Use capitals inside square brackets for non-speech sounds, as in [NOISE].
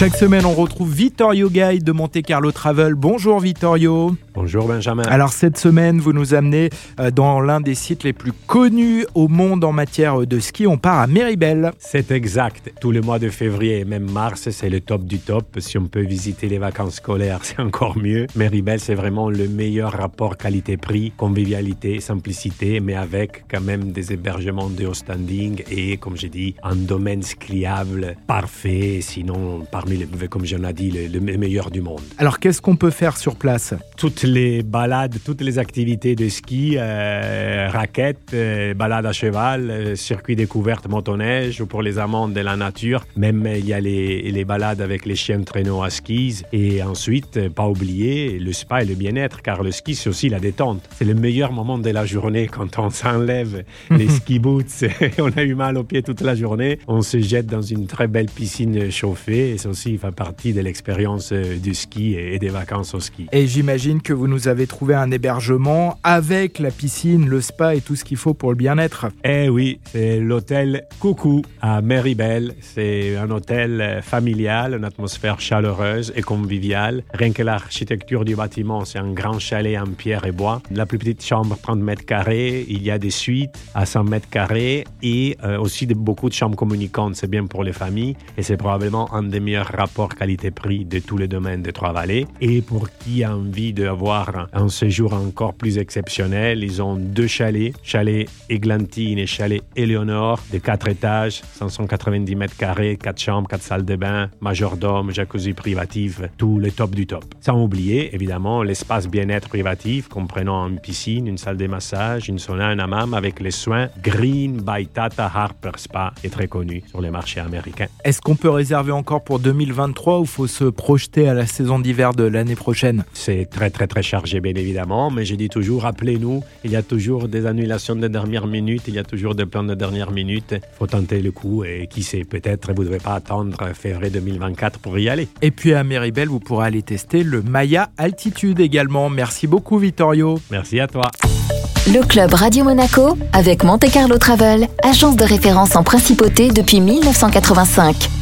Chaque semaine, on retrouve Vittorio Guide de Monte Carlo Travel. Bonjour Vittorio. Bonjour Benjamin. Alors cette semaine, vous nous amenez euh, dans l'un des sites les plus connus au monde en matière de ski. On part à Méribel. C'est exact. Tout le mois de février et même mars, c'est le top du top. Si on peut visiter les vacances scolaires, [LAUGHS] c'est encore mieux. Méribel, c'est vraiment le meilleur rapport qualité-prix, convivialité, simplicité, mais avec quand même des hébergements de haut standing et, comme j'ai dit, un domaine skiable parfait, sinon parmi les, comme j'en ai dit, le, meilleur du monde. Alors qu'est-ce qu'on peut faire sur place? Toutes les balades, toutes les activités de ski, euh, raquettes, euh, balades à cheval, euh, circuit découverte motoneige ou pour les amants de la nature. Même il y a les, les balades avec les chiens de traîneau à skis. Et ensuite, pas oublier le spa et le bien-être, car le ski, c'est aussi la détente. C'est le meilleur moment de la journée quand on s'enlève [LAUGHS] les ski boots. [LAUGHS] on a eu mal aux pieds toute la journée. On se jette dans une très belle piscine chauffée. Et aussi fait partie de l'expérience du ski et des vacances au ski. Et j'imagine que vous nous avez trouvé un hébergement avec la piscine, le spa et tout ce qu'il faut pour le bien-être. Eh oui, c'est l'hôtel Coucou à Meribel. C'est un hôtel familial, une atmosphère chaleureuse et conviviale. Rien que l'architecture du bâtiment, c'est un grand chalet en pierre et bois. La plus petite chambre, 30 mètres carrés. Il y a des suites à 100 mètres carrés et euh, aussi de, beaucoup de chambres communicantes. C'est bien pour les familles et c'est probablement un des meilleurs rapports qualité-prix de tous les domaines de Trois-Vallées. Et pour qui a envie d'avoir un séjour encore plus exceptionnel, ils ont deux chalets, chalet Églantine et chalet Éléonore, de quatre étages, 590 mètres carrés, quatre chambres, quatre salles de bain, majordome, jacuzzi privatif, tout le top du top. Sans oublier, évidemment, l'espace bien-être privatif, comprenant une piscine, une salle de massage, une sauna, un hammam, avec les soins Green by Tata Harper Spa, est très connu sur les marchés américains. Est-ce qu'on peut réserver encore pour 2023 ou faut se projeter à la saison d'hiver de l'année prochaine C'est très très très chargé bien évidemment, mais je dis toujours, rappelez-nous, il y a toujours des annulations de dernière minute, il y a toujours des plans de dernière minute, il faut tenter le coup et qui sait, peut-être vous ne devez pas attendre février 2024 pour y aller. Et puis à Méribel, vous pourrez aller tester le Maya Altitude également. Merci beaucoup Vittorio. Merci à toi. Le club Radio Monaco avec Monte Carlo Travel, agence de référence en principauté depuis 1985.